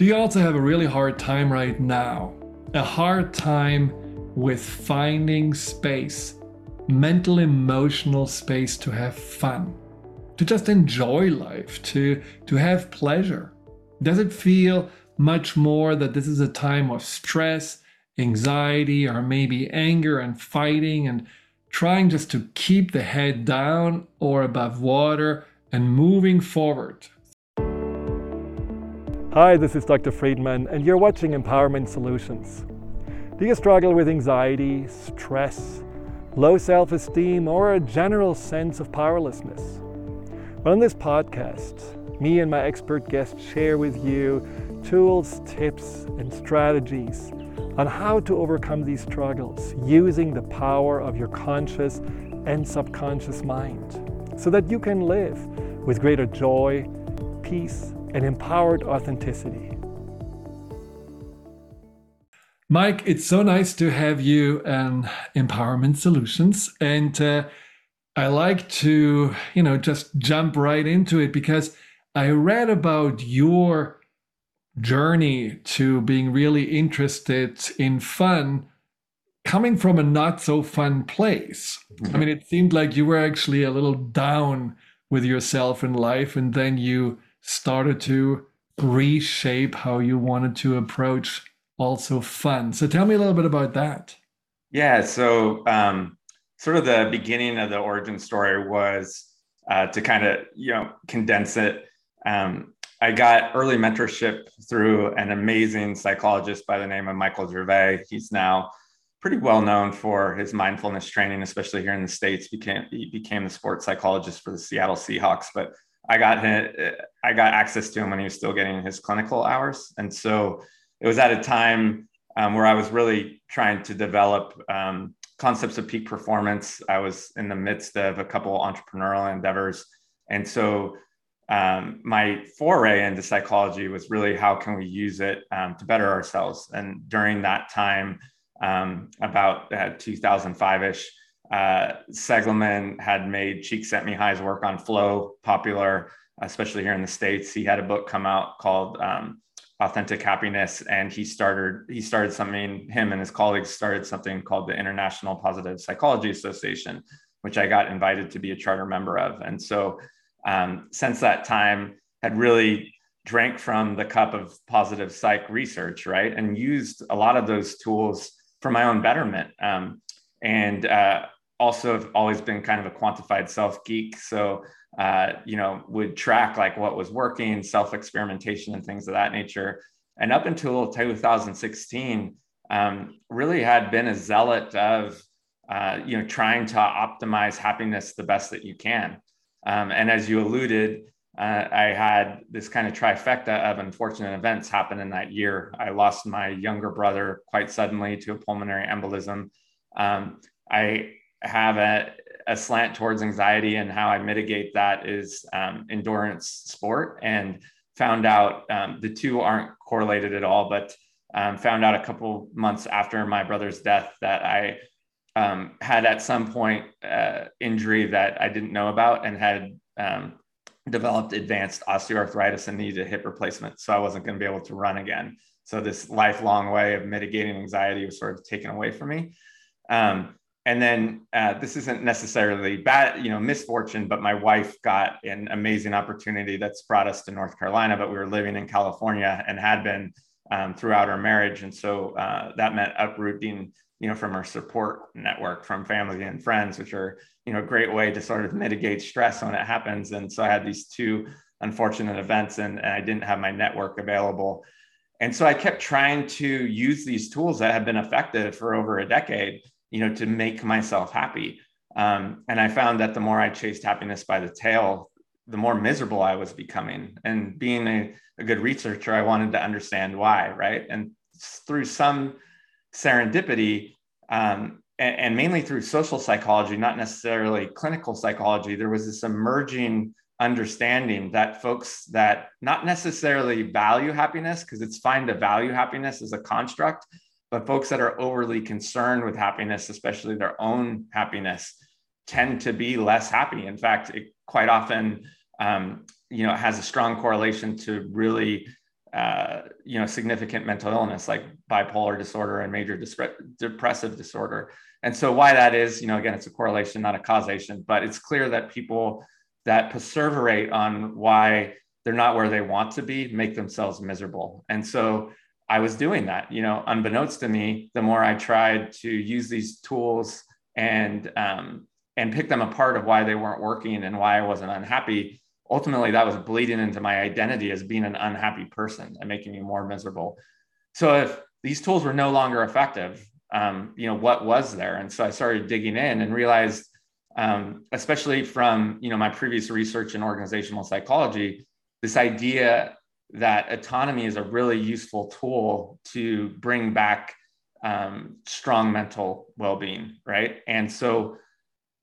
Do you also have a really hard time right now? A hard time with finding space, mental, emotional space to have fun, to just enjoy life, to, to have pleasure? Does it feel much more that this is a time of stress, anxiety, or maybe anger and fighting and trying just to keep the head down or above water and moving forward? Hi, this is Dr. Friedman, and you're watching Empowerment Solutions. Do you struggle with anxiety, stress, low self esteem, or a general sense of powerlessness? Well, in this podcast, me and my expert guests share with you tools, tips, and strategies on how to overcome these struggles using the power of your conscious and subconscious mind so that you can live with greater joy, peace, and empowered authenticity. Mike, it's so nice to have you and Empowerment Solutions. And uh, I like to, you know, just jump right into it because I read about your journey to being really interested in fun coming from a not so fun place. Mm-hmm. I mean, it seemed like you were actually a little down with yourself in life, and then you started to reshape how you wanted to approach also fun. So tell me a little bit about that. Yeah. So, um, sort of the beginning of the origin story was uh, to kind of you know condense it. Um, I got early mentorship through an amazing psychologist by the name of Michael Gervais. He's now pretty well known for his mindfulness training, especially here in the states. Became he became the sports psychologist for the Seattle Seahawks, but I got I got access to him when he was still getting his clinical hours, and so it was at a time um, where I was really trying to develop um, concepts of peak performance. I was in the midst of a couple entrepreneurial endeavors, and so um, my foray into psychology was really how can we use it um, to better ourselves. And during that time, um, about uh, 2005ish, uh, Seligman had made Csikszentmihalyi's work on flow popular, especially here in the states. He had a book come out called um, authentic happiness and he started he started something him and his colleagues started something called the international positive psychology association which i got invited to be a charter member of and so um, since that time had really drank from the cup of positive psych research, right? And used a lot of those tools for my own betterment. Um, and uh, also have always been kind of a quantified self geek. So, uh, you know, would track like what was working, self experimentation, and things of that nature. And up until 2016, um, really had been a zealot of, uh, you know, trying to optimize happiness the best that you can. Um, and as you alluded, uh, I had this kind of trifecta of unfortunate events happen in that year. I lost my younger brother quite suddenly to a pulmonary embolism. Um, I have a, a, slant towards anxiety, and how I mitigate that is um, endurance sport. And found out um, the two aren't correlated at all, but um, found out a couple months after my brother's death that I um, had at some point uh, injury that I didn't know about and had um, developed advanced osteoarthritis and needed a hip replacement. So I wasn't going to be able to run again. So this lifelong way of mitigating anxiety was sort of taken away from me. Um, and then uh, this isn't necessarily bad, you know, misfortune, but my wife got an amazing opportunity that's brought us to North Carolina, but we were living in California and had been um, throughout our marriage. And so uh, that meant uprooting you know, from our support network from family and friends, which are, you know, a great way to sort of mitigate stress when it happens. And so I had these two unfortunate events and, and I didn't have my network available. And so I kept trying to use these tools that have been effective for over a decade, you know, to make myself happy. Um, and I found that the more I chased happiness by the tail, the more miserable I was becoming. And being a, a good researcher, I wanted to understand why, right? And through some serendipity um, and, and, mainly through social psychology, not necessarily clinical psychology, there was this emerging understanding that folks that not necessarily value happiness, because it's fine to value happiness as a construct, but folks that are overly concerned with happiness, especially their own happiness, tend to be less happy. In fact, it quite often, um, you know, has a strong correlation to really uh, you know significant mental illness like bipolar disorder and major depressive disorder and so why that is you know again it's a correlation not a causation but it's clear that people that perseverate on why they're not where they want to be make themselves miserable and so i was doing that you know unbeknownst to me the more i tried to use these tools and um, and pick them apart of why they weren't working and why i wasn't unhappy ultimately that was bleeding into my identity as being an unhappy person and making me more miserable. So if these tools were no longer effective, um, you know, what was there? And so I started digging in and realized, um, especially from, you know, my previous research in organizational psychology, this idea that autonomy is a really useful tool to bring back um, strong mental well-being, right? And so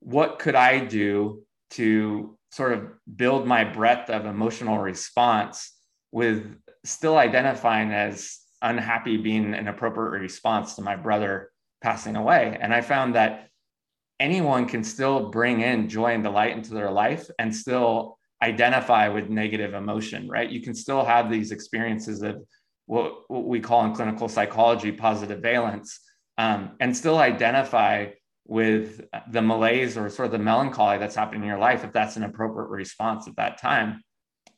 what could I do to sort of build my breadth of emotional response with still identifying as unhappy being an appropriate response to my brother passing away. And I found that anyone can still bring in joy and delight into their life and still identify with negative emotion, right? You can still have these experiences of what, what we call in clinical psychology positive valence um, and still identify with the malaise or sort of the melancholy that's happening in your life if that's an appropriate response at that time.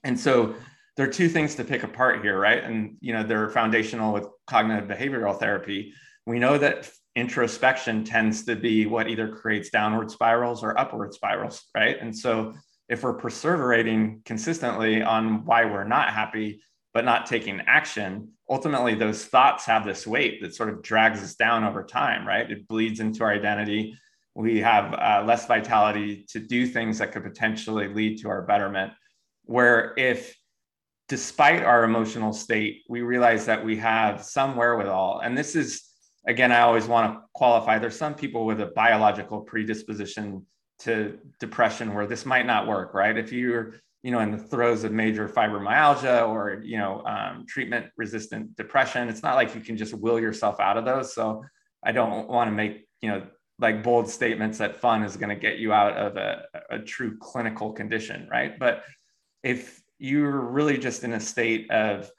And so there are two things to pick apart here right? And you know they're foundational with cognitive behavioral therapy. We know that introspection tends to be what either creates downward spirals or upward spirals right? And so if we're perseverating consistently on why we're not happy but not taking action, ultimately those thoughts have this weight that sort of drags us down over time, right? It bleeds into our identity. We have uh, less vitality to do things that could potentially lead to our betterment. Where if, despite our emotional state, we realize that we have some wherewithal, and this is, again, I always want to qualify there's some people with a biological predisposition to depression where this might not work, right? If you're you know, in the throes of major fibromyalgia or, you know, um, treatment resistant depression. It's not like you can just will yourself out of those. So I don't want to make, you know, like bold statements that fun is going to get you out of a, a true clinical condition. Right. But if you're really just in a state of,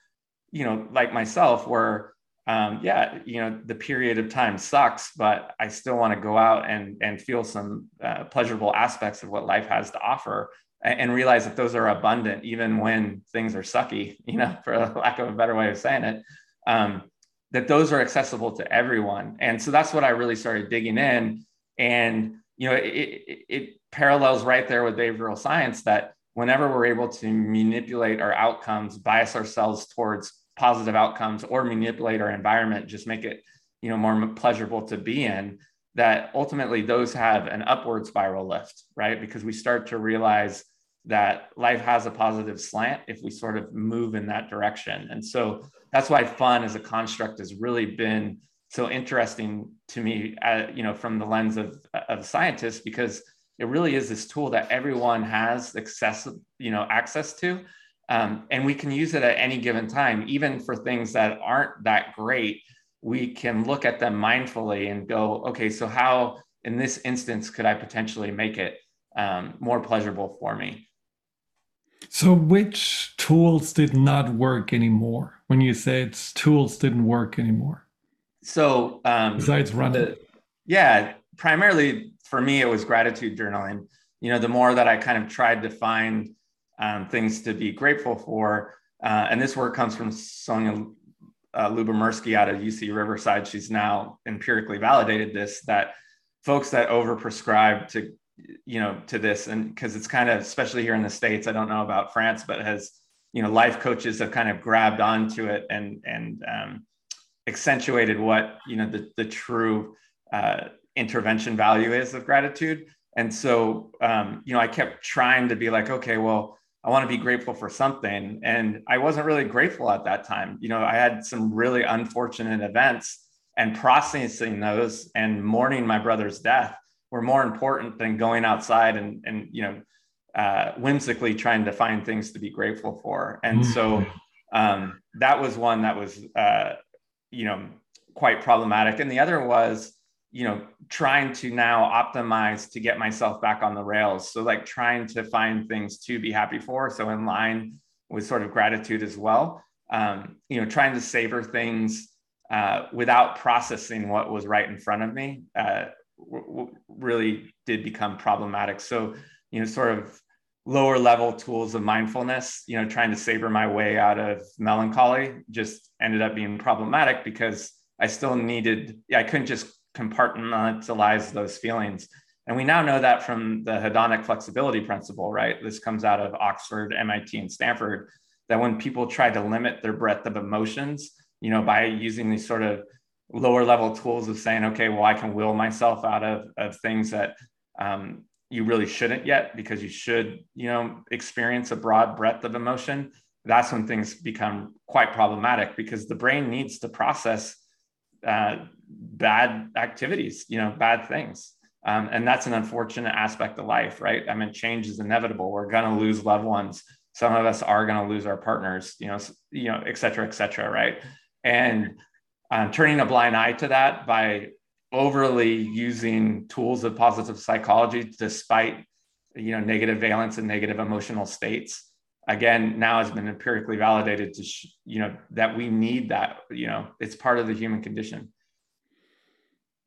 you know, like myself, where, um, yeah, you know, the period of time sucks, but I still want to go out and, and feel some uh, pleasurable aspects of what life has to offer and realize that those are abundant even when things are sucky you know for lack of a better way of saying it. Um, that those are accessible to everyone. And so that's what i really started digging in. And you know it, it, it parallels right there with behavioral science that whenever we're able to manipulate our outcomes bias ourselves towards positive outcomes or manipulate our environment just make it you know more pleasurable to be in that ultimately those have an upward spiral lift right because we start to realize that life has a positive slant if we sort of move in that direction. And so that's why fun as a construct has really been so interesting to me, uh, you know, from the lens of, of scientists, because it really is this tool that everyone has access, you know, access to. Um, and we can use it at any given time, even for things that aren't that great. We can look at them mindfully and go, okay, so how in this instance could I potentially make it um, more pleasurable for me? So, which tools did not work anymore when you said it's tools didn't work anymore? So, um, besides running, the, yeah, primarily for me, it was gratitude journaling. You know, the more that I kind of tried to find um, things to be grateful for, uh, and this work comes from Sonja uh, Lyubomirsky out of UC Riverside. She's now empirically validated this that folks that overprescribe to you know to this and because it's kind of especially here in the states i don't know about france but has you know life coaches have kind of grabbed onto it and and um, accentuated what you know the, the true uh, intervention value is of gratitude and so um, you know i kept trying to be like okay well i want to be grateful for something and i wasn't really grateful at that time you know i had some really unfortunate events and processing those and mourning my brother's death were more important than going outside and and you know uh, whimsically trying to find things to be grateful for. And so mm-hmm. um, that was one that was uh, you know quite problematic. And the other was you know trying to now optimize to get myself back on the rails. So like trying to find things to be happy for. So in line with sort of gratitude as well. um, you know, trying to savor things uh, without processing what was right in front of me uh, w- w- really did become problematic. So, you know, sort of lower level tools of mindfulness, you know, trying to savor my way out of melancholy just ended up being problematic because I still needed, I couldn't just compartmentalize those feelings. And we now know that from the hedonic flexibility principle, right? This comes out of Oxford, MIT, and Stanford, that when people try to limit their breadth of emotions, you know, by using these sort of lower level tools of saying, okay, well, I can will myself out of, of things that um, you really shouldn't yet because you should, you know, experience a broad breadth of emotion. That's when things become quite problematic because the brain needs to process uh, bad activities, you know, bad things. Um, and that's an unfortunate aspect of life, right? I mean, change is inevitable. We're going to lose loved ones. Some of us are going to lose our partners, you know, you know, et cetera, et cetera, right? And um, turning a blind eye to that by overly using tools of positive psychology despite you know negative valence and negative emotional states again now has been empirically validated to sh- you know that we need that you know it's part of the human condition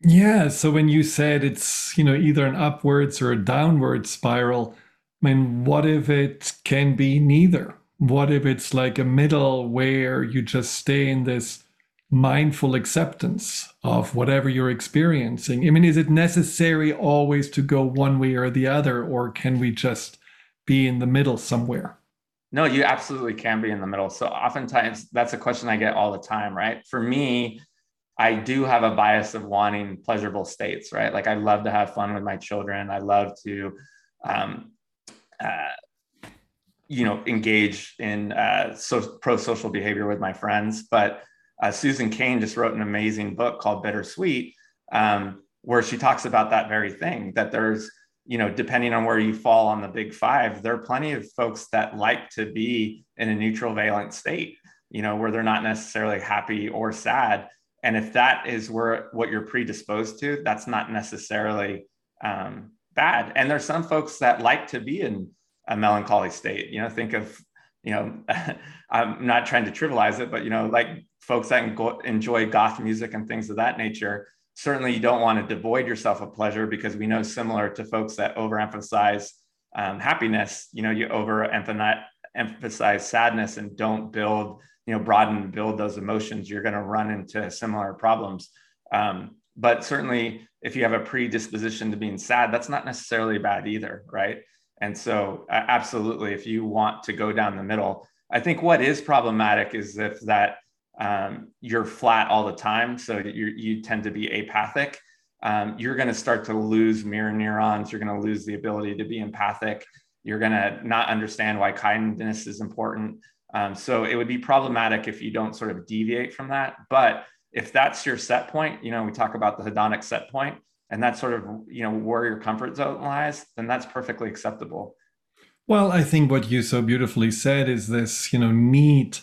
yeah so when you said it's you know either an upwards or a downward spiral i mean what if it can be neither what if it's like a middle where you just stay in this mindful acceptance of whatever you're experiencing? I mean, is it necessary always to go one way or the other, or can we just be in the middle somewhere? No, you absolutely can be in the middle. So, oftentimes, that's a question I get all the time, right? For me, I do have a bias of wanting pleasurable states, right? Like, I love to have fun with my children. I love to, um, uh, you know, engage in uh, so, pro social behavior with my friends. But uh, Susan Cain just wrote an amazing book called Bittersweet, um, where she talks about that very thing that there's, you know, depending on where you fall on the big five, there are plenty of folks that like to be in a neutral valent state, you know, where they're not necessarily happy or sad. And if that is where what you're predisposed to, that's not necessarily um, bad. And there's some folks that like to be in a melancholy state. You know, think of, you know, I'm not trying to trivialize it, but you know, like folks that enjoy goth music and things of that nature, certainly you don't want to devoid yourself of pleasure because we know similar to folks that overemphasize um, happiness, you know, you overemphasize sadness and don't build, you know, broaden build those emotions, you're going to run into similar problems. Um, but certainly if you have a predisposition to being sad, that's not necessarily bad either, right? And so, uh, absolutely, if you want to go down the middle, I think what is problematic is if that um, you're flat all the time, so you you tend to be apathic. Um, you're going to start to lose mirror neurons. You're going to lose the ability to be empathic. You're going to not understand why kindness is important. Um, so it would be problematic if you don't sort of deviate from that. But if that's your set point, you know, we talk about the hedonic set point, and that's sort of you know where your comfort zone lies, then that's perfectly acceptable. Well, I think what you so beautifully said is this, you know, need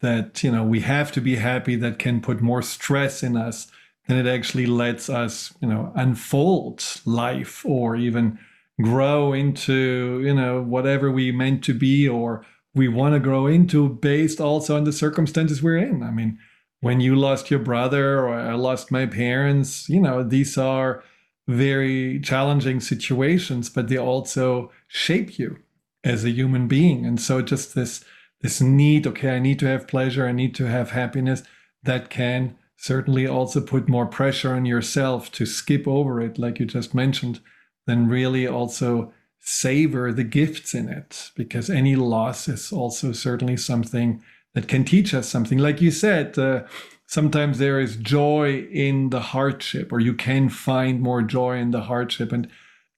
that you know we have to be happy that can put more stress in us than it actually lets us you know unfold life or even grow into you know whatever we meant to be or we want to grow into based also on the circumstances we're in. I mean when you lost your brother or i lost my parents you know these are very challenging situations but they also shape you as a human being. And so just this this need okay i need to have pleasure i need to have happiness that can certainly also put more pressure on yourself to skip over it like you just mentioned than really also savor the gifts in it because any loss is also certainly something that can teach us something. Like you said uh, sometimes there is joy in the hardship or you can find more joy in the hardship and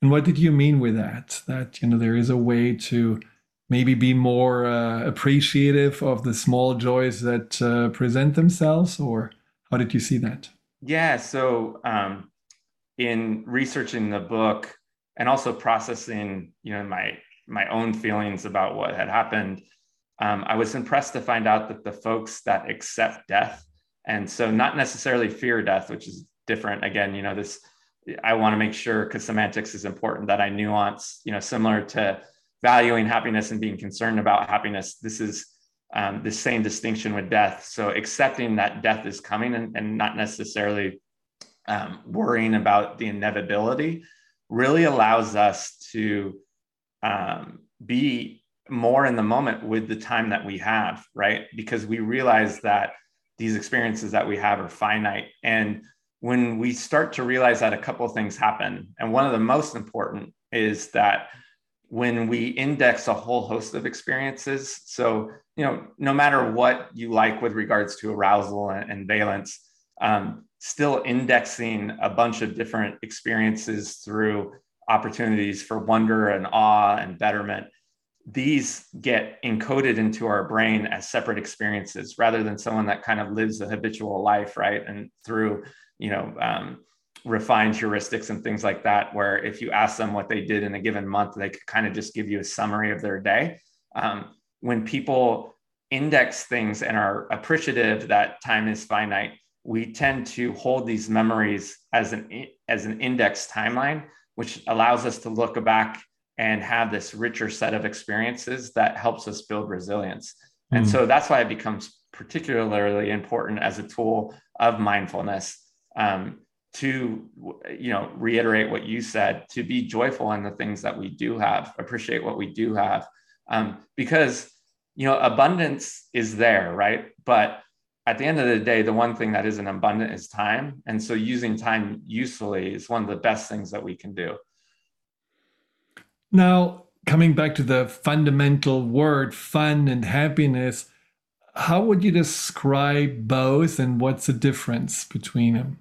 and what did you mean with that? That you know there is a way to maybe be more uh, appreciative of the small joys that uh, present themselves or how did you see that? Yeah so um, in researching the book and also processing you know my my own feelings about what had happened um, i was impressed to find out that the folks that accept death and so not necessarily fear death which is different again you know this i want to make sure because semantics is important that i nuance you know similar to valuing happiness and being concerned about happiness. This is um, the same distinction with death. So accepting that death is coming and, and not necessarily um, worrying about the inevitability really allows us to um, be more in the moment with the time that we have, right? Because we realize that these experiences that we have are finite. And when we start to realize that a couple of things happen, and one of the most important is that when we index a whole host of experiences, so you know, no matter what you like with regards to arousal and, and valence, um, still indexing a bunch of different experiences through opportunities for wonder and awe and betterment these get encoded into our brain as separate experiences rather than someone that kind of lives a habitual life right? And through you know um, refined heuristics and things like that where if you ask them what they did in a given month they could kind of just give you a summary of their day um, when people index things and are appreciative that time is finite we tend to hold these memories as an as an index timeline which allows us to look back and have this richer set of experiences that helps us build resilience. Mm. And so that's why it becomes particularly important as a tool of mindfulness um, to you know reiterate what you said to be joyful in the things that we do have appreciate what we do have um, because you know abundance is there right? But at the end of the day the one thing that isn't abundant is time. And so using time usefully is one of the best things that we can do. Now, coming back to the fundamental word fun and happiness, how would you describe both and what's the difference between them?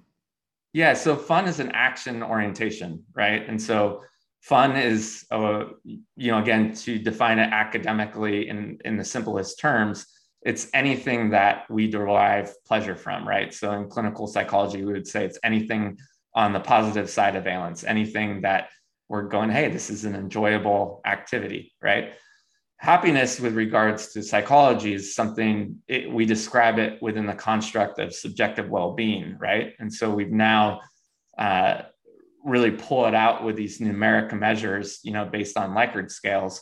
Yeah, so fun is an action orientation, right? And so fun is, uh, you know, again, to define it academically in, in the simplest terms, it's anything that we derive pleasure from, right? So in clinical psychology, we would say it's anything on the positive side of valence, anything that we're going, hey, this is an enjoyable activity, right? Happiness, with regards to psychology, is something it, we describe it within the construct of subjective well being, right? And so we've now uh, really pull it out with these numeric measures, you know, based on Likert scales.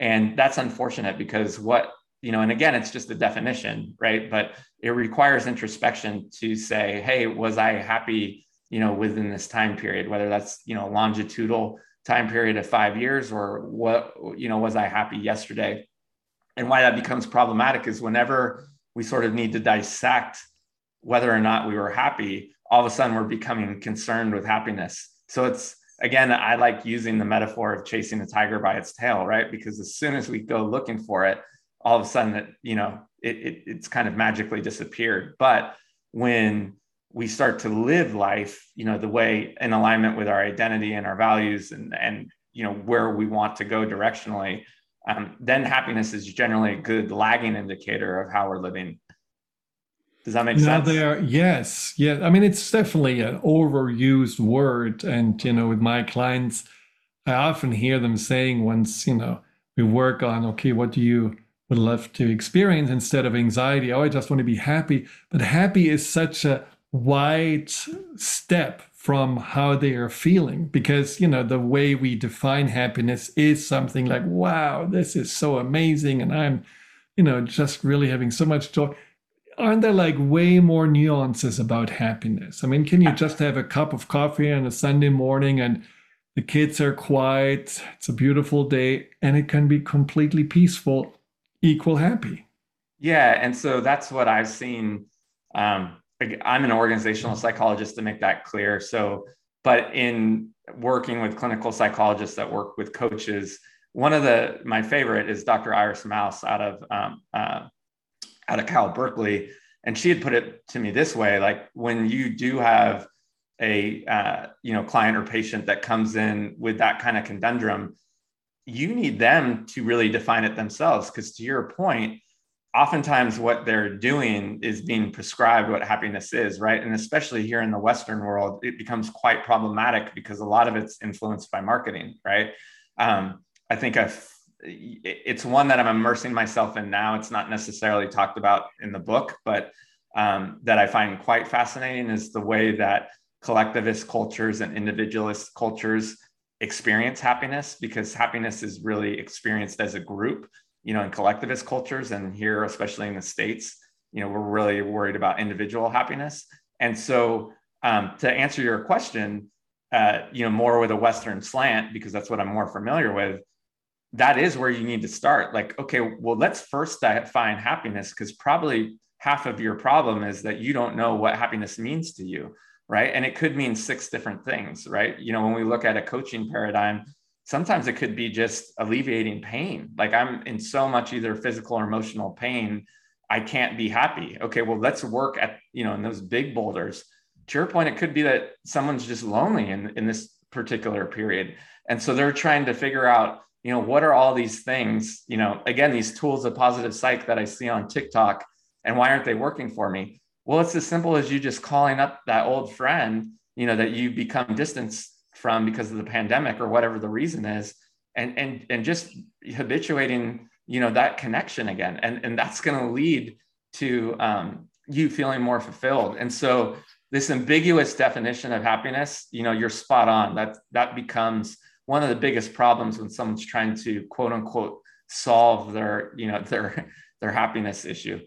And that's unfortunate because what, you know, and again, it's just a definition, right? But it requires introspection to say, hey, was I happy, you know, within this time period, whether that's, you know, longitudinal time period of five years or what you know was i happy yesterday? And why that becomes problematic is whenever we sort of need to dissect whether or not we were happy all of a sudden we're becoming concerned with happiness. So it's again i like using the metaphor of chasing a tiger by its tail right? Because as soon as we go looking for it all of a sudden it you know it, it it's kind of magically disappeared. But when we start to live life you know the way in alignment with our identity and our values and and you know where we want to go directionally um, then happiness is generally a good lagging indicator of how we're living. Does that make now sense? yes yeah i mean it's definitely an overused word. And you know with my clients i often hear them saying once you know we work on okay what do you would love to experience instead of anxiety? Oh i just want to be happy. But happy is such a wide step from how they are feeling because you know the way we define happiness is something like wow this is so amazing and i'm you know just really having so much joy. Aren't there like way more nuances about happiness? I mean can you just have a cup of coffee on a sunday morning and the kids are quiet it's a beautiful day and it can be completely peaceful equal happy? Yeah and so that's what i've seen um, I'm an organizational psychologist to make that clear. So, but in working with clinical psychologists that work with coaches, one of the my favorite is Dr. Iris Mauss out of um, uh, out of Cal Berkeley, and she had put it to me this way: like when you do have a uh, you know client or patient that comes in with that kind of conundrum, you need them to really define it themselves. Because to your point, oftentimes what they're doing is being prescribed what happiness is right? And especially here in the western world it becomes quite problematic because a lot of it's influenced by marketing right? Um, i think I've, it's one that i'm immersing myself in now. It's not necessarily talked about in the book but um, that i find quite fascinating is the way that collectivist cultures and individualist cultures experience happiness because happiness is really experienced as a group you know, in collectivist cultures and here, especially in the States, you know, we're really worried about individual happiness. And so um, to answer your question, uh, you know, more with a Western slant, because that's what I'm more familiar with, that is where you need to start. Like, okay, well, let's first define happiness because probably half of your problem is that you don't know what happiness means to you, right? And it could mean six different things, right? You know, when we look at a coaching paradigm, sometimes it could be just alleviating pain. Like I'm in so much either physical or emotional pain, I can't be happy. Okay, well, let's work at, you know, in those big boulders. To your point, it could be that someone's just lonely in, in this particular period. And so they're trying to figure out, you know, what are all these things, you know, again, these tools of positive psych that I see on TikTok, and why aren't they working for me? Well, it's as simple as you just calling up that old friend, you know, that you become distanced from because of the pandemic or whatever the reason is and and and just habituating you know that connection again. And and that's going to lead to um, you feeling more fulfilled. And so this ambiguous definition of happiness you know you're spot on. That that becomes one of the biggest problems when someone's trying to quote unquote solve their you know their their happiness issue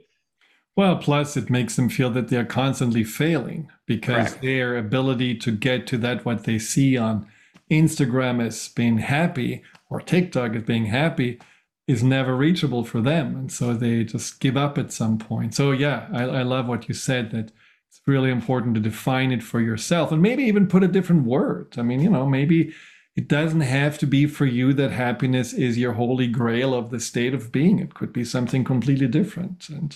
well, plus it makes them feel that they're constantly failing because Correct. their ability to get to that what they see on Instagram as being happy or TikTok as being happy is never reachable for them. And so they just give up at some point. So yeah, I, I love what you said that it's really important to define it for yourself and maybe even put a different word. I mean, you know, maybe it doesn't have to be for you that happiness is your holy grail of the state of being. It could be something completely different. And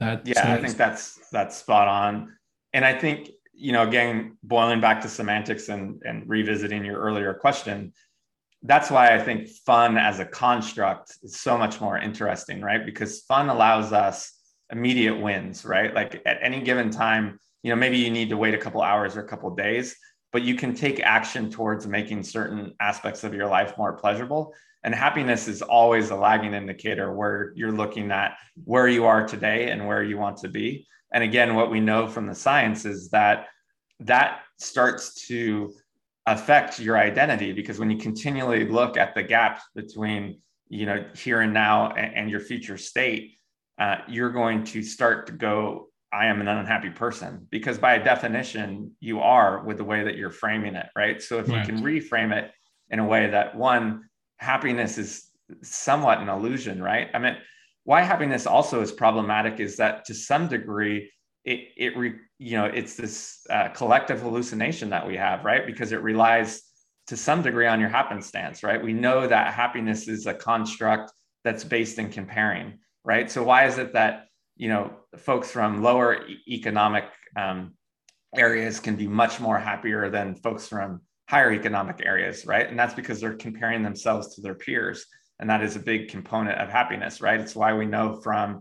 that yeah, I think that's that's spot on. And I think you know, again, boiling back to semantics and and revisiting your earlier question, that's why I think fun as a construct is so much more interesting, right? Because fun allows us immediate wins, right? Like at any given time, you know, maybe you need to wait a couple hours or a couple days, but you can take action towards making certain aspects of your life more pleasurable. And happiness is always a lagging indicator where you're looking at where you are today and where you want to be. And again, what we know from the science is that that starts to affect your identity because when you continually look at the gap between you know here and now and, and your future state uh, you're going to start to go i am an unhappy person because by definition you are with the way that you're framing it right so if right. you can reframe it in a way that one happiness is somewhat an illusion, right? I mean, why happiness also is problematic is that to some degree, it, it re, you know, it's this uh, collective hallucination that we have, right? Because it relies to some degree on your happenstance, right? We know that happiness is a construct that's based in comparing, right? So why is it that you know folks from lower economic um, areas can be much more happier than folks from higher economic areas, right? And that's because they're comparing themselves to their peers. And that is a big component of happiness, right? It's why we know from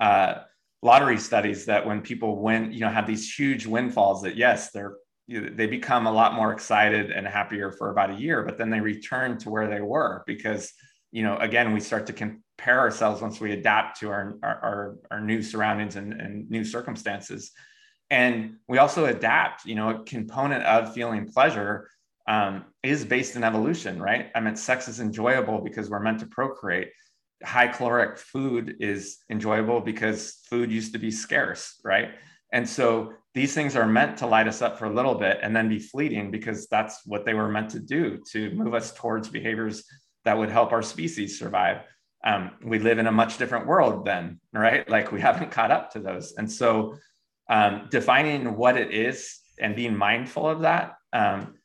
uh, lottery studies that when people win, you know, have these huge windfalls, that yes, they're they become a lot more excited and happier for about a year, but then they return to where they were because, you know, again, we start to compare ourselves once we adapt to our our, our new surroundings and, and new circumstances. And we also adapt, you know, a component of feeling pleasure um, is based in evolution, right? I mean, sex is enjoyable because we're meant to procreate. High caloric food is enjoyable because food used to be scarce, right? And so these things are meant to light us up for a little bit and then be fleeting because that's what they were meant to do to move us towards behaviors that would help our species survive. Um, we live in a much different world then, right? Like we haven't caught up to those. And so um, defining what it is and being mindful of that um,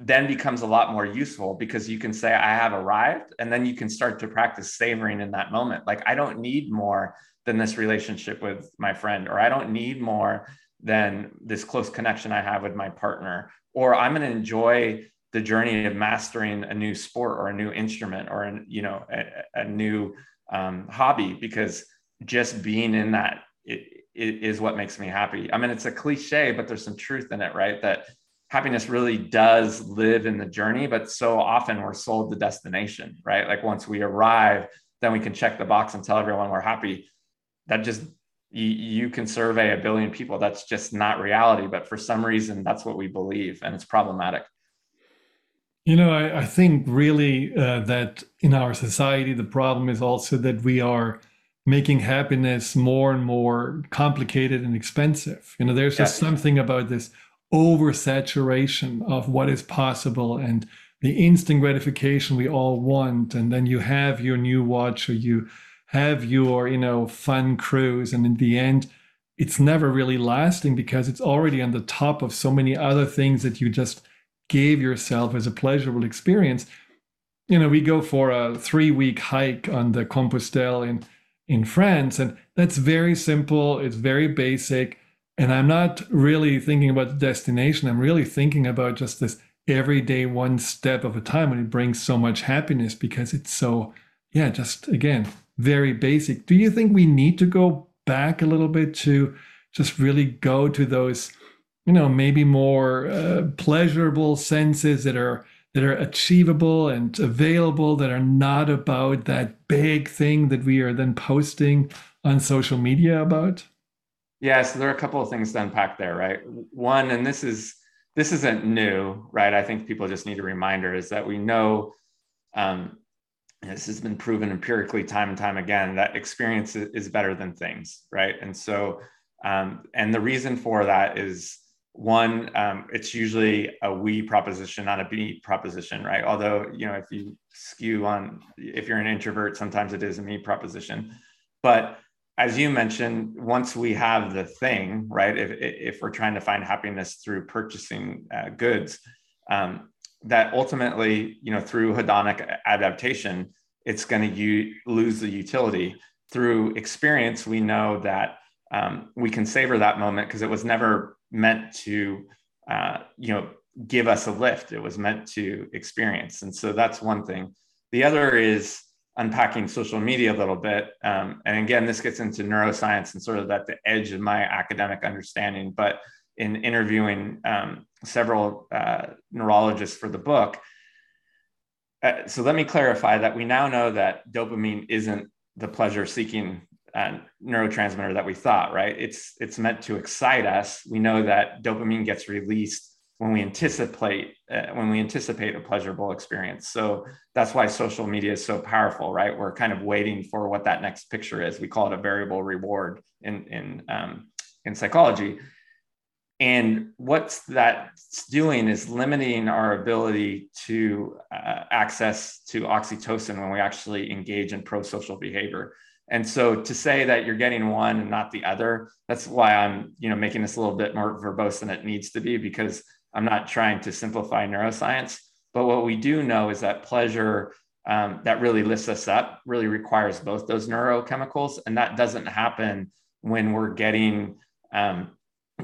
then becomes a lot more useful because you can say i have arrived and then you can start to practice savoring in that moment. Like i don't need more than this relationship with my friend or i don't need more than this close connection i have with my partner or i'm going to enjoy the journey of mastering a new sport or a new instrument or a, you know a, a new um, hobby because just being in that it, it is what makes me happy. I mean it's a cliche but there's some truth in it right? That happiness really does live in the journey, but so often we're sold the destination, right? Like once we arrive, then we can check the box and tell everyone we're happy. That just you, you can survey a billion people. That's just not reality. But for some reason, that's what we believe, and it's problematic. You know, I, I think really uh, that in our society, the problem is also that we are making happiness more and more complicated and expensive. You know, there's just something about this oversaturation of what is possible and the instant gratification we all want. And then you have your new watch or you have your, you know, fun cruise. And in the end, it's never really lasting because it's already on the top of so many other things that you just gave yourself as a pleasurable experience. You know, we go for a three week hike on the Compostelle in, in France, and that's very simple, it's very basic. And I'm not really thinking about the destination, I'm really thinking about just this everyday one step of a time and it brings so much happiness because it's so, yeah, just again, very basic. Do you think we need to go back a little bit to just really go to those? you know maybe more uh, pleasurable senses that are that are achievable and available that are not about that big thing that we are then posting on social media about yeah so there are a couple of things to unpack there right? One and this is this isn't new right? I think people just need a reminder is that we know um, this has been proven empirically time and time again that experience is better than things right? And so um, and the reason for that is one um, it's usually a we proposition not a me proposition right? Although you know if you skew on if you're an introvert sometimes it is a me proposition. But as you mentioned once we have the thing right if, if we're trying to find happiness through purchasing uh, goods um, that ultimately you know through hedonic adaptation it's going to u- lose the utility through experience we know that um, we can savor that moment because it was never meant to, uh, you know, give us a lift. It was meant to experience. And so that's one thing. The other is unpacking social media a little bit. Um, and again, this gets into neuroscience and sort of at the edge of my academic understanding. But in interviewing um, several uh, neurologists for the book, uh, so let me clarify that we now know that dopamine isn't the pleasure seeking uh, neurotransmitter that we thought, right? It's it's meant to excite us. We know that dopamine gets released when we anticipate uh, when we anticipate a pleasurable experience. So that's why social media is so powerful, right? We're kind of waiting for what that next picture is. We call it a variable reward in in um, in psychology. And what that's doing is limiting our ability to uh, access to oxytocin when we actually engage in pro-social behavior. And so to say that you're getting one and not the other, that's why I'm, you know, making this a little bit more verbose than it needs to be because I'm not trying to simplify neuroscience. But what we do know is that pleasure um, that really lifts us up really requires both those neurochemicals, and that doesn't happen when we're getting um,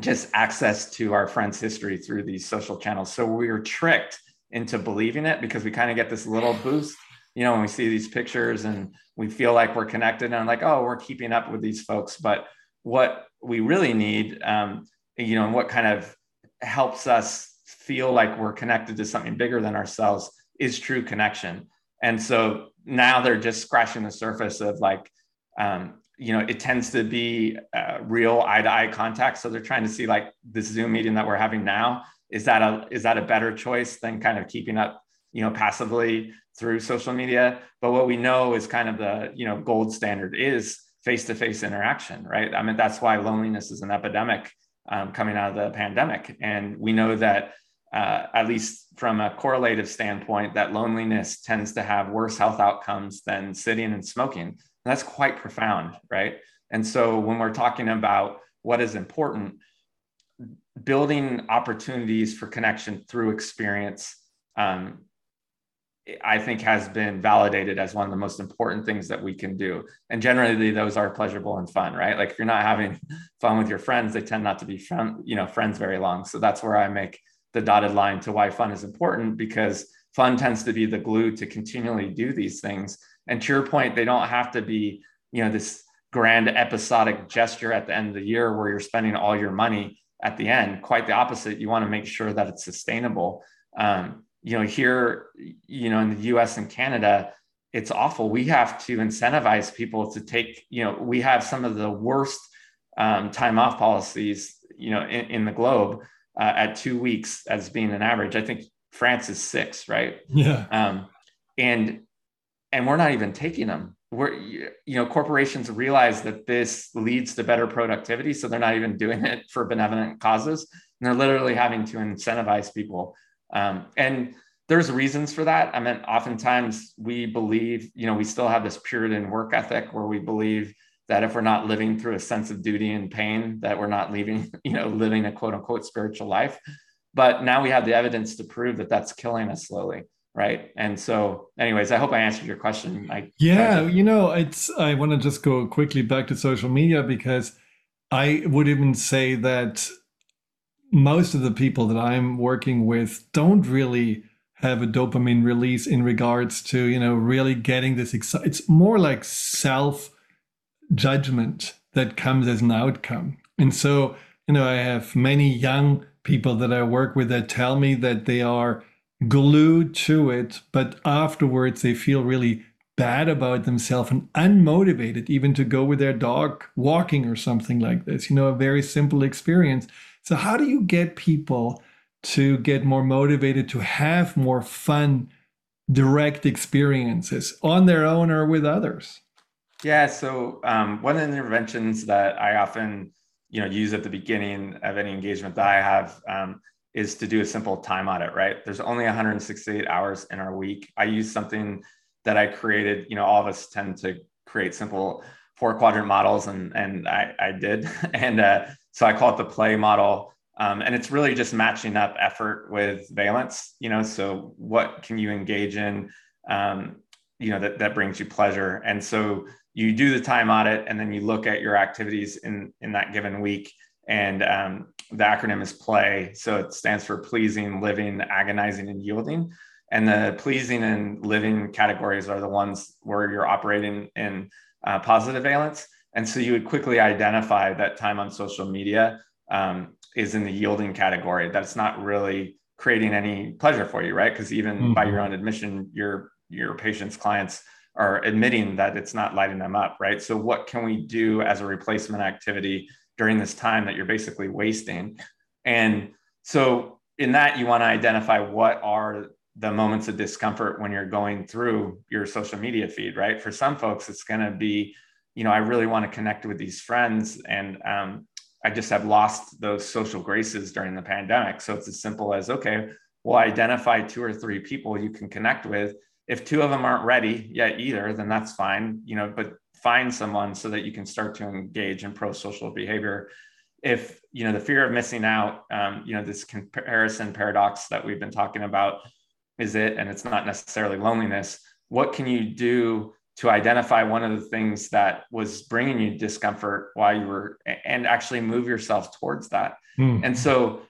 just access to our friends' history through these social channels. So we are tricked into believing it because we kind of get this little boost you know, when we see these pictures and we feel like we're connected and I'm like, oh, we're keeping up with these folks. But what we really need, um, you know, and what kind of helps us feel like we're connected to something bigger than ourselves is true connection. And so now they're just scratching the surface of like, um, you know, it tends to be uh, real eye to eye contact. So they're trying to see like this Zoom meeting that we're having now. Is that a is that a better choice than kind of keeping up, you know, passively through social media but what we know is kind of the you know gold standard is face-to-face interaction right i mean that's why loneliness is an epidemic um, coming out of the pandemic. And we know that uh, at least from a correlative standpoint that loneliness tends to have worse health outcomes than sitting and smoking. And that's quite profound right? And so when we're talking about what is important building opportunities for connection through experience um, I think has been validated as one of the most important things that we can do. And generally those are pleasurable and fun, right? Like if you're not having fun with your friends, they tend not to be fun, you know, friends very long. So that's where I make the dotted line to why fun is important because fun tends to be the glue to continually do these things. And to your point, they don't have to be, you know, this grand episodic gesture at the end of the year where you're spending all your money at the end. Quite the opposite. You want to make sure that it's sustainable. Um, you know, here, you know, in the US and Canada, it's awful. We have to incentivize people to take, you know, we have some of the worst um, time off policies, you know, in, in the globe uh, at two weeks as being an average. I think France is six, right? Yeah. Um, and and we're not even taking them. We're you know corporations realize that this leads to better productivity, so they're not even doing it for benevolent causes, and they're literally having to incentivize people. Um, and there's reasons for that. I mean, oftentimes we believe, you know, we still have this Puritan work ethic where we believe that if we're not living through a sense of duty and pain, that we're not leaving, you know, living a quote unquote spiritual life. But now we have the evidence to prove that that's killing us slowly. Right. And so, anyways, I hope I answered your question. I yeah, you know, it's, I want to just go quickly back to social media because I would even say that most of the people that I'm working with don't really have a dopamine release in regards to you know really getting this it's more like self judgment that comes as an outcome. And so you know i have many young people that i work with that tell me that they are glued to it but afterwards they feel really bad about themselves and unmotivated even to go with their dog walking or something like this. You know a very simple experience so how do you get people to get more motivated to have more fun direct experiences on their own or with others? Yeah so um, one of the interventions that i often you know use at the beginning of any engagement that i have um, is to do a simple time audit right? There's only 168 hours in our week. I use something that i created you know all of us tend to create simple four quadrant models and and i, I did. And uh, so i call it the play model um, and it's really just matching up effort with valence, you know, so what can you engage in, um, you know, that, that brings you pleasure. And so you do the time audit and then you look at your activities in, in that given week. And um, the acronym is PLAY. So it stands for pleasing, living, agonizing, and yielding. And the pleasing and living categories are the ones where you're operating in uh, positive valence. And so you would quickly identify that time on social media um, is in the yielding category. That's not really creating any pleasure for you right? Because even mm-hmm. by your own admission your your patients clients are admitting that it's not lighting them up right? So what can we do as a replacement activity during this time that you're basically wasting? And so in that you want to identify what are the moments of discomfort when you're going through your social media feed right? For some folks it's going to be you know i really want to connect with these friends and um, I just have lost those social graces during the pandemic. So it's as simple as okay, well, identify two or three people you can connect with. If two of them aren't ready yet either, then that's fine, you know, but find someone so that you can start to engage in pro-social behavior. If you know the fear of missing out, um, you know, this comparison paradox that we've been talking about is it, and it's not necessarily loneliness. What can you do to identify one of the things that was bringing you discomfort while you were and actually move yourself towards that mm. and so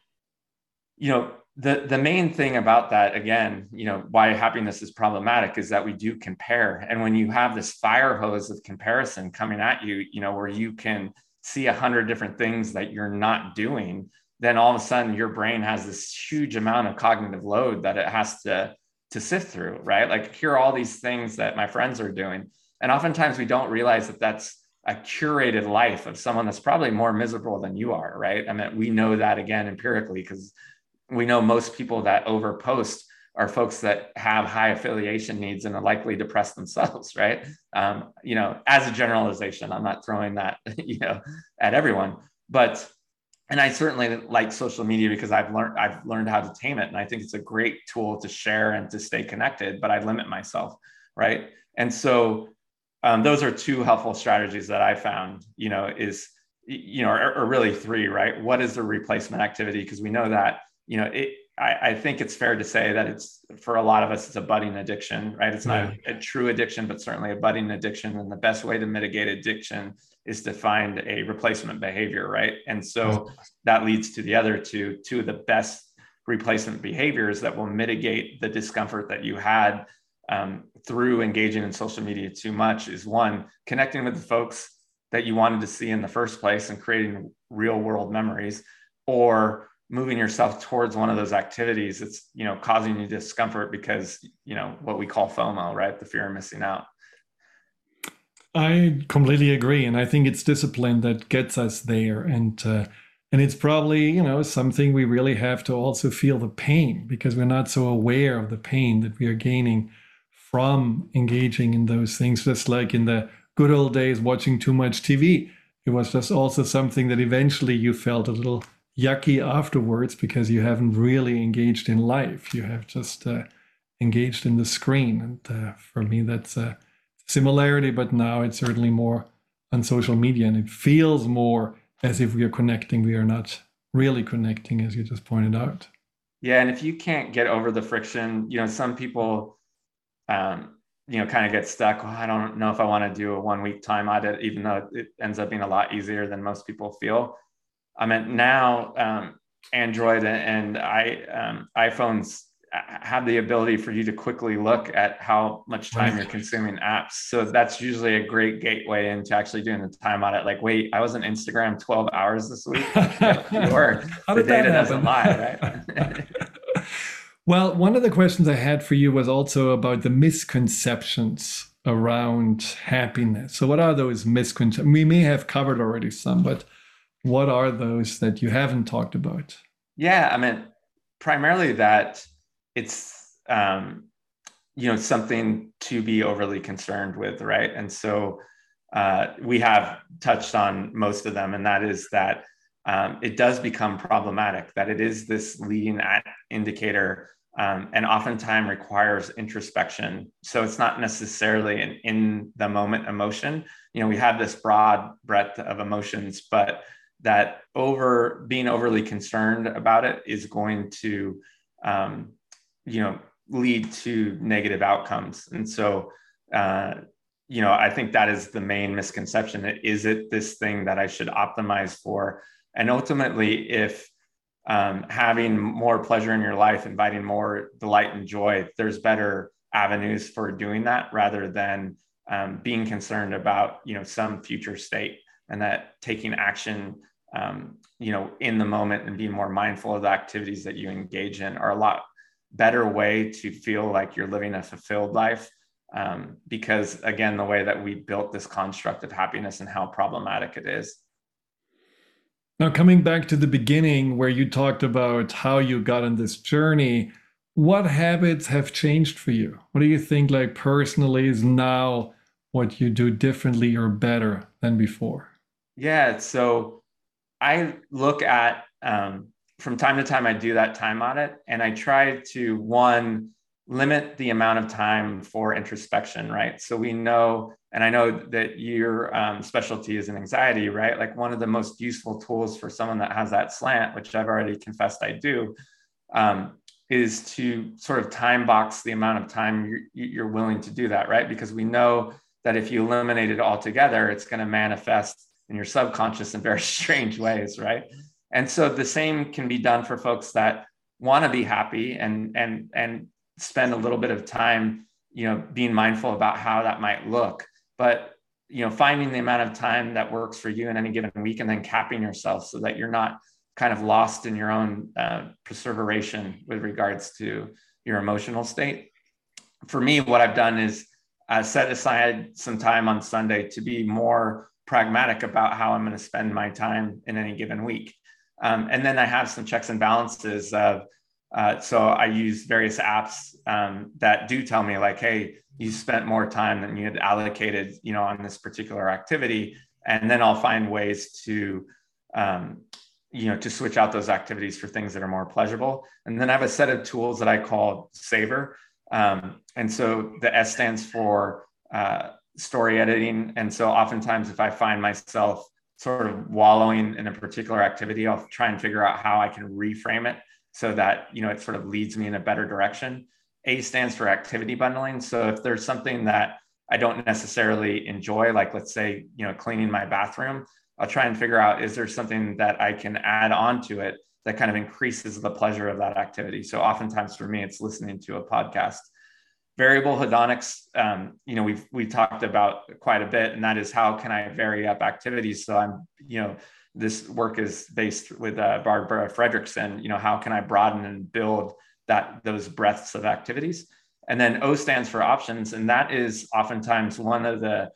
you know the the main thing about that again you know why happiness is problematic is that we do compare and when you have this fire hose of comparison coming at you you know where you can see a hundred different things that you're not doing then all of a sudden your brain has this huge amount of cognitive load that it has to to sift through, right? Like here are all these things that my friends are doing. And oftentimes we don't realize that that's a curated life of someone that's probably more miserable than you are, right? I mean, we know that again empirically because we know most people that overpost are folks that have high affiliation needs and are likely depressed themselves, right? Um, you know, as a generalization, I'm not throwing that, you know, at everyone, but and I certainly like social media because I've learned I've learned how to tame it, and I think it's a great tool to share and to stay connected. But I limit myself, right? And so um, those are two helpful strategies that I found. You know, is you know, or, or really three, right? What is the replacement activity? Because we know that you know it. I, I, think it's fair to say that it's for a lot of us, it's a budding addiction, right? It's not a, a true addiction, but certainly a budding addiction. And the best way to mitigate addiction is to find a replacement behavior, right? And so that leads to the other two, two of the best replacement behaviors that will mitigate the discomfort that you had um, through engaging in social media too much is one, connecting with the folks that you wanted to see in the first place and creating real world memories, or moving yourself towards one of those activities that's you know causing you discomfort because you know what we call FOMO, right? The fear of missing out. I completely agree, and I think it's discipline that gets us there. And uh, and it's probably you know something we really have to also feel the pain because we're not so aware of the pain that we are gaining from engaging in those things just like in the good old days watching too much tv it was just also something that eventually you felt a little yucky afterwards because you haven't really engaged in life you have just uh, engaged in the screen and uh, for me that's a similarity but now it's certainly more on social media and it feels more as if we are connecting. We are not really connecting as you just pointed out. Yeah and if you can't get over the friction you know some people um, you know kind of get stuck well, i don't know if i want to do a one week time audit even though it ends up being a lot easier than most people feel. I mean now um, android and i um, iphones have the ability for you to quickly look at how much time you're consuming apps. So that's usually a great gateway into actually doing the time audit. Like, wait, I was on Instagram 12 hours this week. or the data doesn't lie, right? well, one of the questions I had for you was also about the misconceptions around happiness. So what are those misconceptions? We may have covered already some, but what are those that you haven't talked about? Yeah, I mean, primarily that it's um, you know something to be overly concerned with, right? And so uh, we have touched on most of them, and that is that um, it does become problematic. That it is this leading indicator, um, and oftentimes requires introspection. So it's not necessarily an in the moment emotion. You know, we have this broad breadth of emotions, but that over being overly concerned about it is going to um, you know lead to negative outcomes. And so uh, you know i think that is the main misconception. Is it this thing that i should optimize for? And ultimately if um, having more pleasure in your life inviting more delight and joy there's better avenues for doing that rather than um, being concerned about you know some future state. And that taking action um, you know in the moment and being more mindful of the activities that you engage in are a lot better way to feel like you're living a fulfilled life. Um, because again, the way that we built this construct of happiness and how problematic it is. Now, coming back to the beginning where you talked about how you got on this journey, what habits have changed for you? What do you think, like personally, is now what you do differently or better than before? Yeah, so I look at um, from time to time, I do that time audit and I try to one, limit the amount of time for introspection, right? So we know, and I know that your um, specialty is in anxiety, right? Like one of the most useful tools for someone that has that slant, which I've already confessed I do, um, is to sort of time box the amount of time you're, you're willing to do that, right? Because we know that if you eliminate it altogether, it's going to manifest in your subconscious in very strange ways, right? And so the same can be done for folks that want to be happy and and and spend a little bit of time, you know, being mindful about how that might look. But you know, finding the amount of time that works for you in any given week, and then capping yourself so that you're not kind of lost in your own uh, perseveration with regards to your emotional state. For me, what I've done is uh, set aside some time on Sunday to be more pragmatic about how I'm going to spend my time in any given week. Um, and then I have some checks and balances of, uh, so I use various apps um, that do tell me like, hey, you spent more time than you had allocated, you know, on this particular activity. And then I'll find ways to, um, you know, to switch out those activities for things that are more pleasurable. And then I have a set of tools that I call Savor. Um, and so the S stands for uh, story editing. And so oftentimes if I find myself sort of wallowing in a particular activity, I'll try and figure out how I can reframe it so that you know it sort of leads me in a better direction. A stands for activity bundling. So if there's something that I don't necessarily enjoy, like let's say you know cleaning my bathroom, I'll try and figure out is there something that I can add on to it that kind of increases the pleasure of that activity. So oftentimes for me, it's listening to a podcast variable hedonics um, you know we've we talked about quite a bit and that is how can i vary up activities so i'm you know this work is based with uh, barbara fredrickson you know how can i broaden and build that those breadths of activities and then o stands for options and that is oftentimes one of the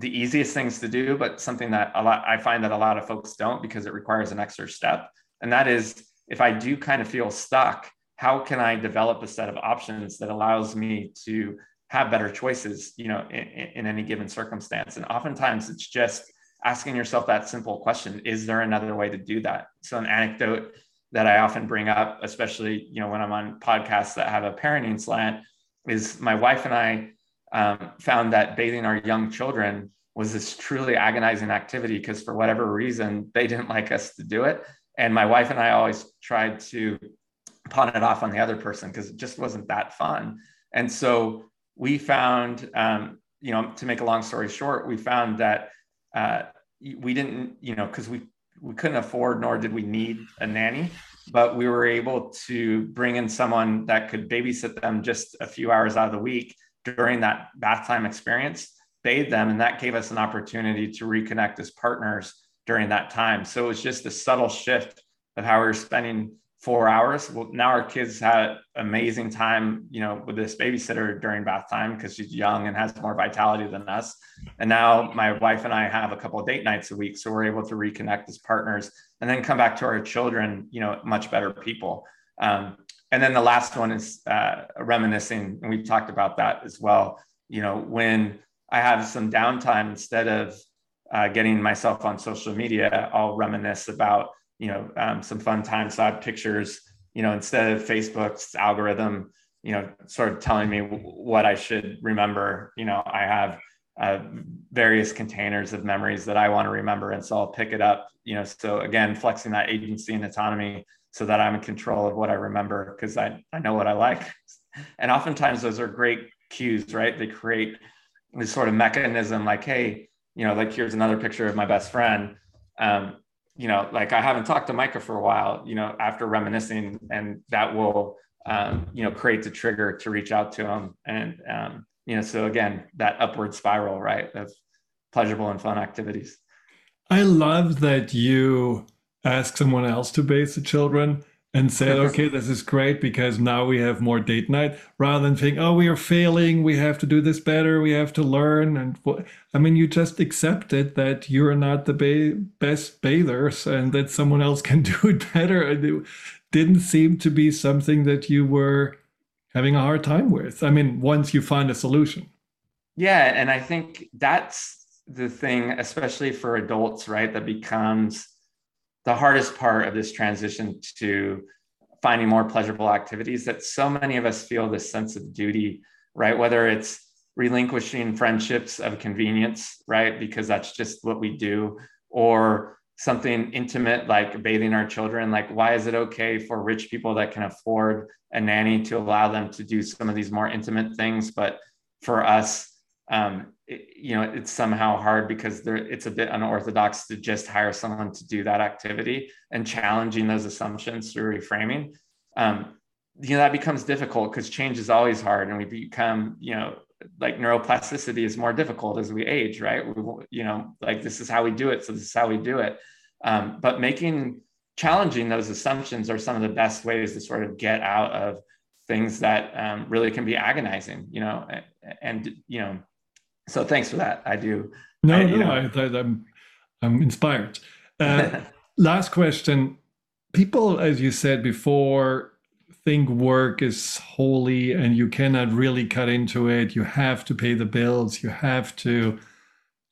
the easiest things to do, but something that a lot I find that a lot of folks don't because it requires an extra step. And that is if I do kind of feel stuck, how can I develop a set of options that allows me to have better choices, you know, in, in any given circumstance? And oftentimes it's just asking yourself that simple question: Is there another way to do that? So an anecdote that I often bring up, especially you know when I'm on podcasts that have a parenting slant, is my wife and I um, found that bathing our young children was this truly agonizing activity because for whatever reason they didn't like us to do it and my wife and i always tried to pawn it off on the other person because it just wasn't that fun and so we found um, you know to make a long story short we found that uh, we didn't you know because we we couldn't afford nor did we need a nanny but we were able to bring in someone that could babysit them just a few hours out of the week during that bath time experience, bathe them, and that gave us an opportunity to reconnect as partners during that time. So it was just a subtle shift of how we were spending four hours. Well, now our kids had amazing time, you know, with this babysitter during bath time because she's young and has more vitality than us. And now my wife and I have a couple of date nights a week, so we're able to reconnect as partners and then come back to our children, you know, much better people. Um, and then the last one is uh, reminiscing, and we've talked about that as well. You know, when I have some downtime, instead of uh, getting myself on social media, I'll reminisce about you know um, some fun I have pictures. You know, instead of Facebook's algorithm, you know, sort of telling me what I should remember. You know, I have uh, various containers of memories that I want to remember, and so I'll pick it up. You know, so again, flexing that agency and autonomy so that I'm in control of what I remember because I, I know what I like. And oftentimes those are great cues, right? They create this sort of mechanism like, hey, you know, like here's another picture of my best friend. Um, you know, like I haven't talked to Micah for a while, you know, after reminiscing, and that will, um, you know, create the trigger to reach out to him. And, um, you know, so again, that upward spiral, right, of pleasurable and fun activities. I love that you ask someone else to bathe the children and said, okay, this is great because now we have more date night rather than think, oh, we are failing. We have to do this better. We have to learn. And I mean, you just accepted that you're not the ba- best bathers and that someone else can do it better. And it didn't seem to be something that you were having a hard time with. I mean, once you find a solution. Yeah. And I think that's the thing, especially for adults, right? That becomes the hardest part of this transition to finding more pleasurable activities that so many of us feel this sense of duty, right? Whether it's relinquishing friendships of convenience, right? Because that's just what we do, or something intimate like bathing our children. Like, why is it okay for rich people that can afford a nanny to allow them to do some of these more intimate things? But for us, um, it, you know it's somehow hard because there it's a bit unorthodox to just hire someone to do that activity and challenging those assumptions through reframing. Um, you know that becomes difficult because change is always hard and we become you know like neuroplasticity is more difficult as we age right? We, you know like this is how we do it so this is how we do it. Um, but making challenging those assumptions are some of the best ways to sort of get out of things that um, really can be agonizing you know and, and you know so thanks for that. I do. No, I, no, I, am I'm, I'm inspired. Uh, last question. People, as you said before, think work is holy and you cannot really cut into it. You have to pay the bills. You have to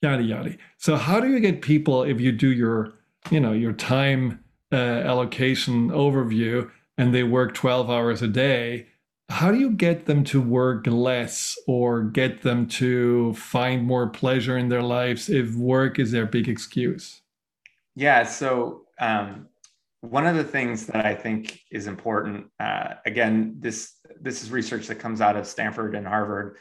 yada yada. So how do you get people if you do your, you know, your time uh, allocation overview and they work 12 hours a day? How do you get them to work less or get them to find more pleasure in their lives if work is their big excuse? Yeah, so um, one of the things that I think is important, uh, again, this this is research that comes out of Stanford and Harvard,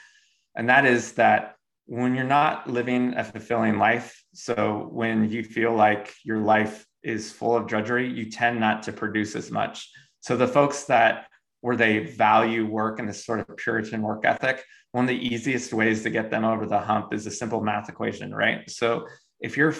and that is that when you're not living a fulfilling life, so when you feel like your life is full of drudgery, you tend not to produce as much. So the folks that where they value work and this sort of Puritan work ethic, one of the easiest ways to get them over the hump is a simple math equation, right? So if you're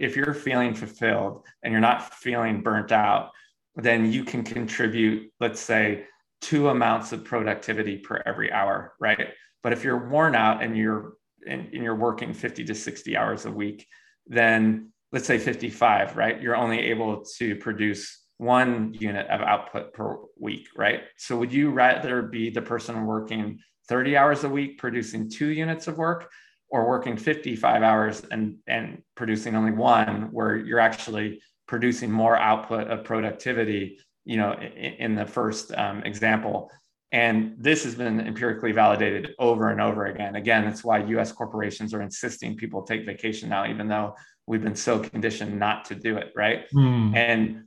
if you're feeling fulfilled and you're not feeling burnt out, then you can contribute, let's say, two amounts of productivity per every hour, right? But if you're worn out and you're and, and you're working 50 to 60 hours a week, then let's say 55, right? You're only able to produce one unit of output per week, right? So would you rather be the person working 30 hours a week producing two units of work or working 55 hours and, and producing only one where you're actually producing more output of productivity, you know, in, in the first um, example. And this has been empirically validated over and over again. Again, it's why US corporations are insisting people take vacation now, even though we've been so conditioned not to do it, right? Mm. And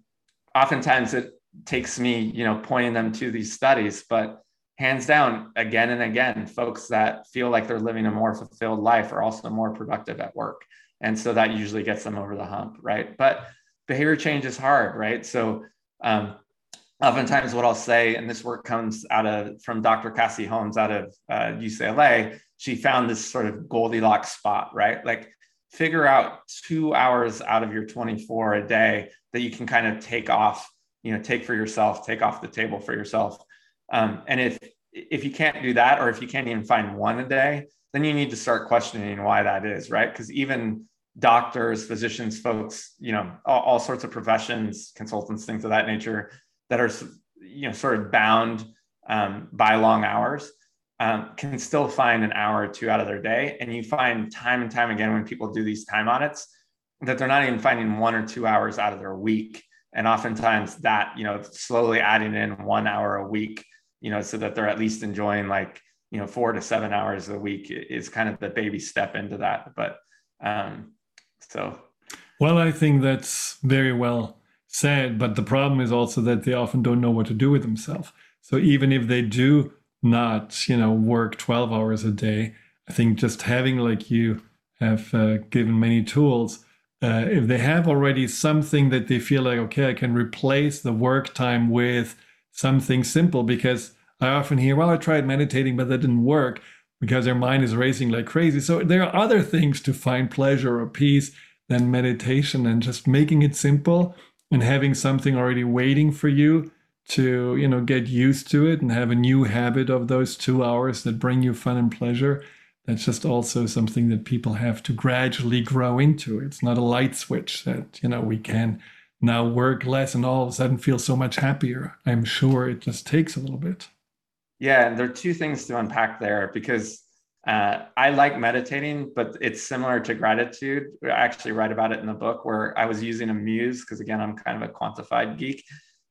oftentimes it takes me, you know, pointing them to these studies, but hands down, again and again, folks that feel like they're living a more fulfilled life are also more productive at work. And so that usually gets them over the hump, right? But behavior change is hard, right? So um, oftentimes what I'll say, and this work comes out of from Dr. Cassie Holmes out of uh, UCLA, she found this sort of Goldilocks spot, right? Like figure out two hours out of your 24 a day that you can kind of take off, you know, take for yourself, take off the table for yourself. Um, and if if you can't do that, or if you can't even find one a day, then you need to start questioning why that is, right? Because even doctors, physicians, folks, you know, all, all sorts of professions, consultants, things of that nature, that are you know sort of bound um, by long hours um, can still find an hour or two out of their day. And you find time and time again when people do these time audits that they're not even finding one or two hours out of their week. And oftentimes that you know slowly adding in one hour a week you know so that they're at least enjoying like you know four to seven hours a week is kind of the baby step into that. But um so. Well i think that's very well said, but the problem is also that they often don't know what to do with themselves. So even if they do not, you know, work 12 hours a day, I think just having like you have uh, given many tools, uh, if they have already something that they feel like, okay, I can replace the work time with something simple because I often hear, well, I tried meditating, but that didn't work because their mind is racing like crazy. So there are other things to find pleasure or peace than meditation and just making it simple and having something already waiting for you to you know get used to it and have a new habit of those two hours that bring you fun and pleasure that's just also something that people have to gradually grow into it's not a light switch that you know we can now work less and all of a sudden feel so much happier i'm sure it just takes a little bit yeah and there are two things to unpack there because uh, I like meditating, but it's similar to gratitude. I actually write about it in the book where I was using a muse because, again, I'm kind of a quantified geek.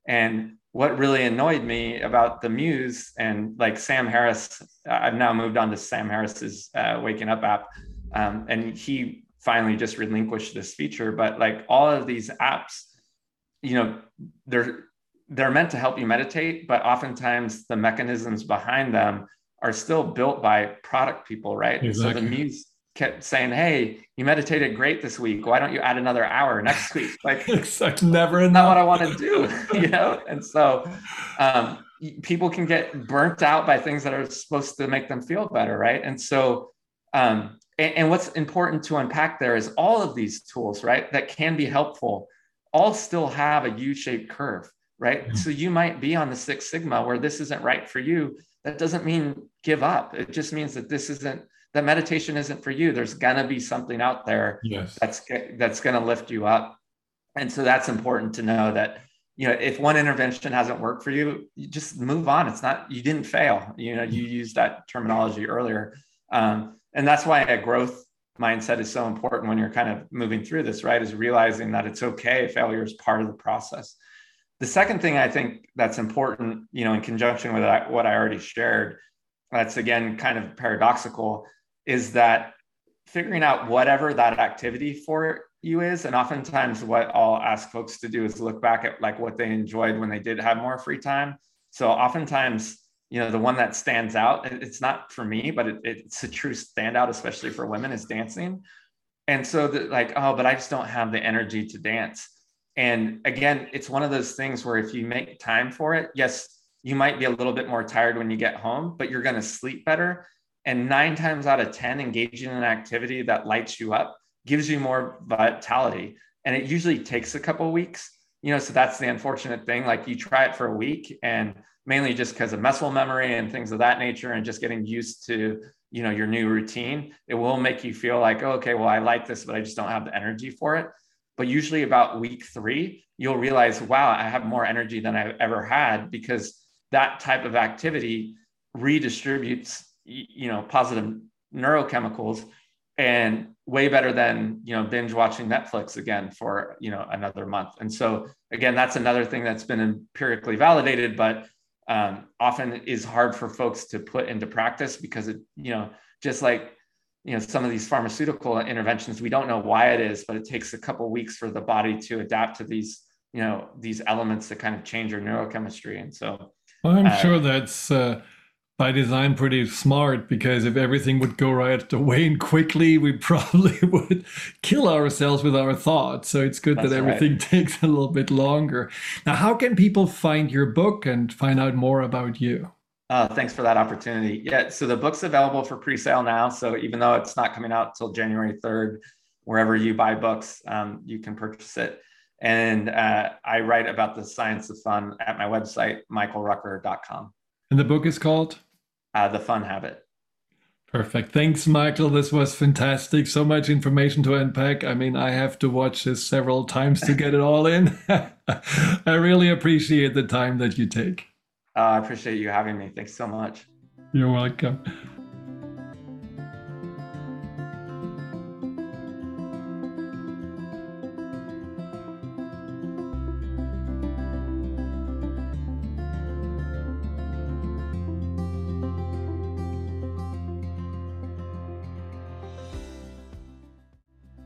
And what really annoyed me about the muse and like Sam Harris, I've now moved on to Sam Harris's uh, Waking Up app. Um, and he finally just relinquished this feature. But like all of these apps, you know, they're they're meant to help you meditate, but oftentimes the mechanisms behind them are still built by product people, right? Exactly. So the muse kept saying, "Hey, you meditated great this week. Why don't you add another hour next week?" Like, it's never enough. Not what I want to do, you know. And so, um, people can get burnt out by things that are supposed to make them feel better, right? And so, um, and, and what's important to unpack there is all of these tools, right, that can be helpful, all still have a U-shaped curve, right? Mm-hmm. So you might be on the Six Sigma where this isn't right for you that doesn't mean give up. It just means that this isn't that meditation isn't for you. There's gonna be something out there yes. that's that's gonna lift you up. And so that's important to know that you know if one intervention hasn't worked for you, you just move on. It's not you didn't fail. You know you used that terminology earlier, um, and that's why a growth mindset is so important when you're kind of moving through this. Right, is realizing that it's okay. Failure is part of the process. The second thing I think that's important, you know, in conjunction with what I already shared, that's again kind of paradoxical, is that figuring out whatever that activity for you is, and oftentimes what I'll ask folks to do is look back at like what they enjoyed when they did have more free time. So oftentimes, you know, the one that stands out, it's not for me, but it, it's a true standout, especially for women, is dancing. And so that like, oh, but I just don't have the energy to dance and again, it's one of those things where if you make time for it, yes, you might be a little bit more tired when you get home, but you're going to sleep better. And nine times out of 10, engaging in an activity that lights you up gives you more vitality. And it usually takes a couple weeks, you know, so that's the unfortunate thing. Like you try it for a week and mainly just because of muscle memory and things of that nature and just getting used to you know your new routine it will make you feel like oh, okay well i like this but i just don't have the energy for it but usually about week three you'll realize wow i have more energy than i've ever had because that type of activity redistributes you know positive neurochemicals and way better than you know binge watching netflix again for you know another month and so again that's another thing that's been empirically validated but um, often is hard for folks to put into practice because it, you know, just like you know some of these pharmaceutical interventions, we don't know why it is, but it takes a couple weeks for the body to adapt to these you know these elements that kind of change your neurochemistry. And so, well, I'm uh, sure that's uh, by design pretty smart because if everything would go right away and quickly, we probably would kill ourselves with our thoughts. So it's good that everything right. takes a little bit longer. Now, how can people find your book and find out more about you? Uh, thanks for that opportunity. Yeah, so the book's available for pre-sale now. So even though it's not coming out until January 3rd, wherever you buy books, um, you can purchase it. And uh, I write about the science of fun at my website, michaelrucker.com. And the book is called? Uh, the fun habit. Perfect. Thanks, Michael. This was fantastic. So much information to unpack. I mean, I have to watch this several times to get it all in. I really appreciate the time that you take. Uh, I appreciate you having me. Thanks so much. You're welcome.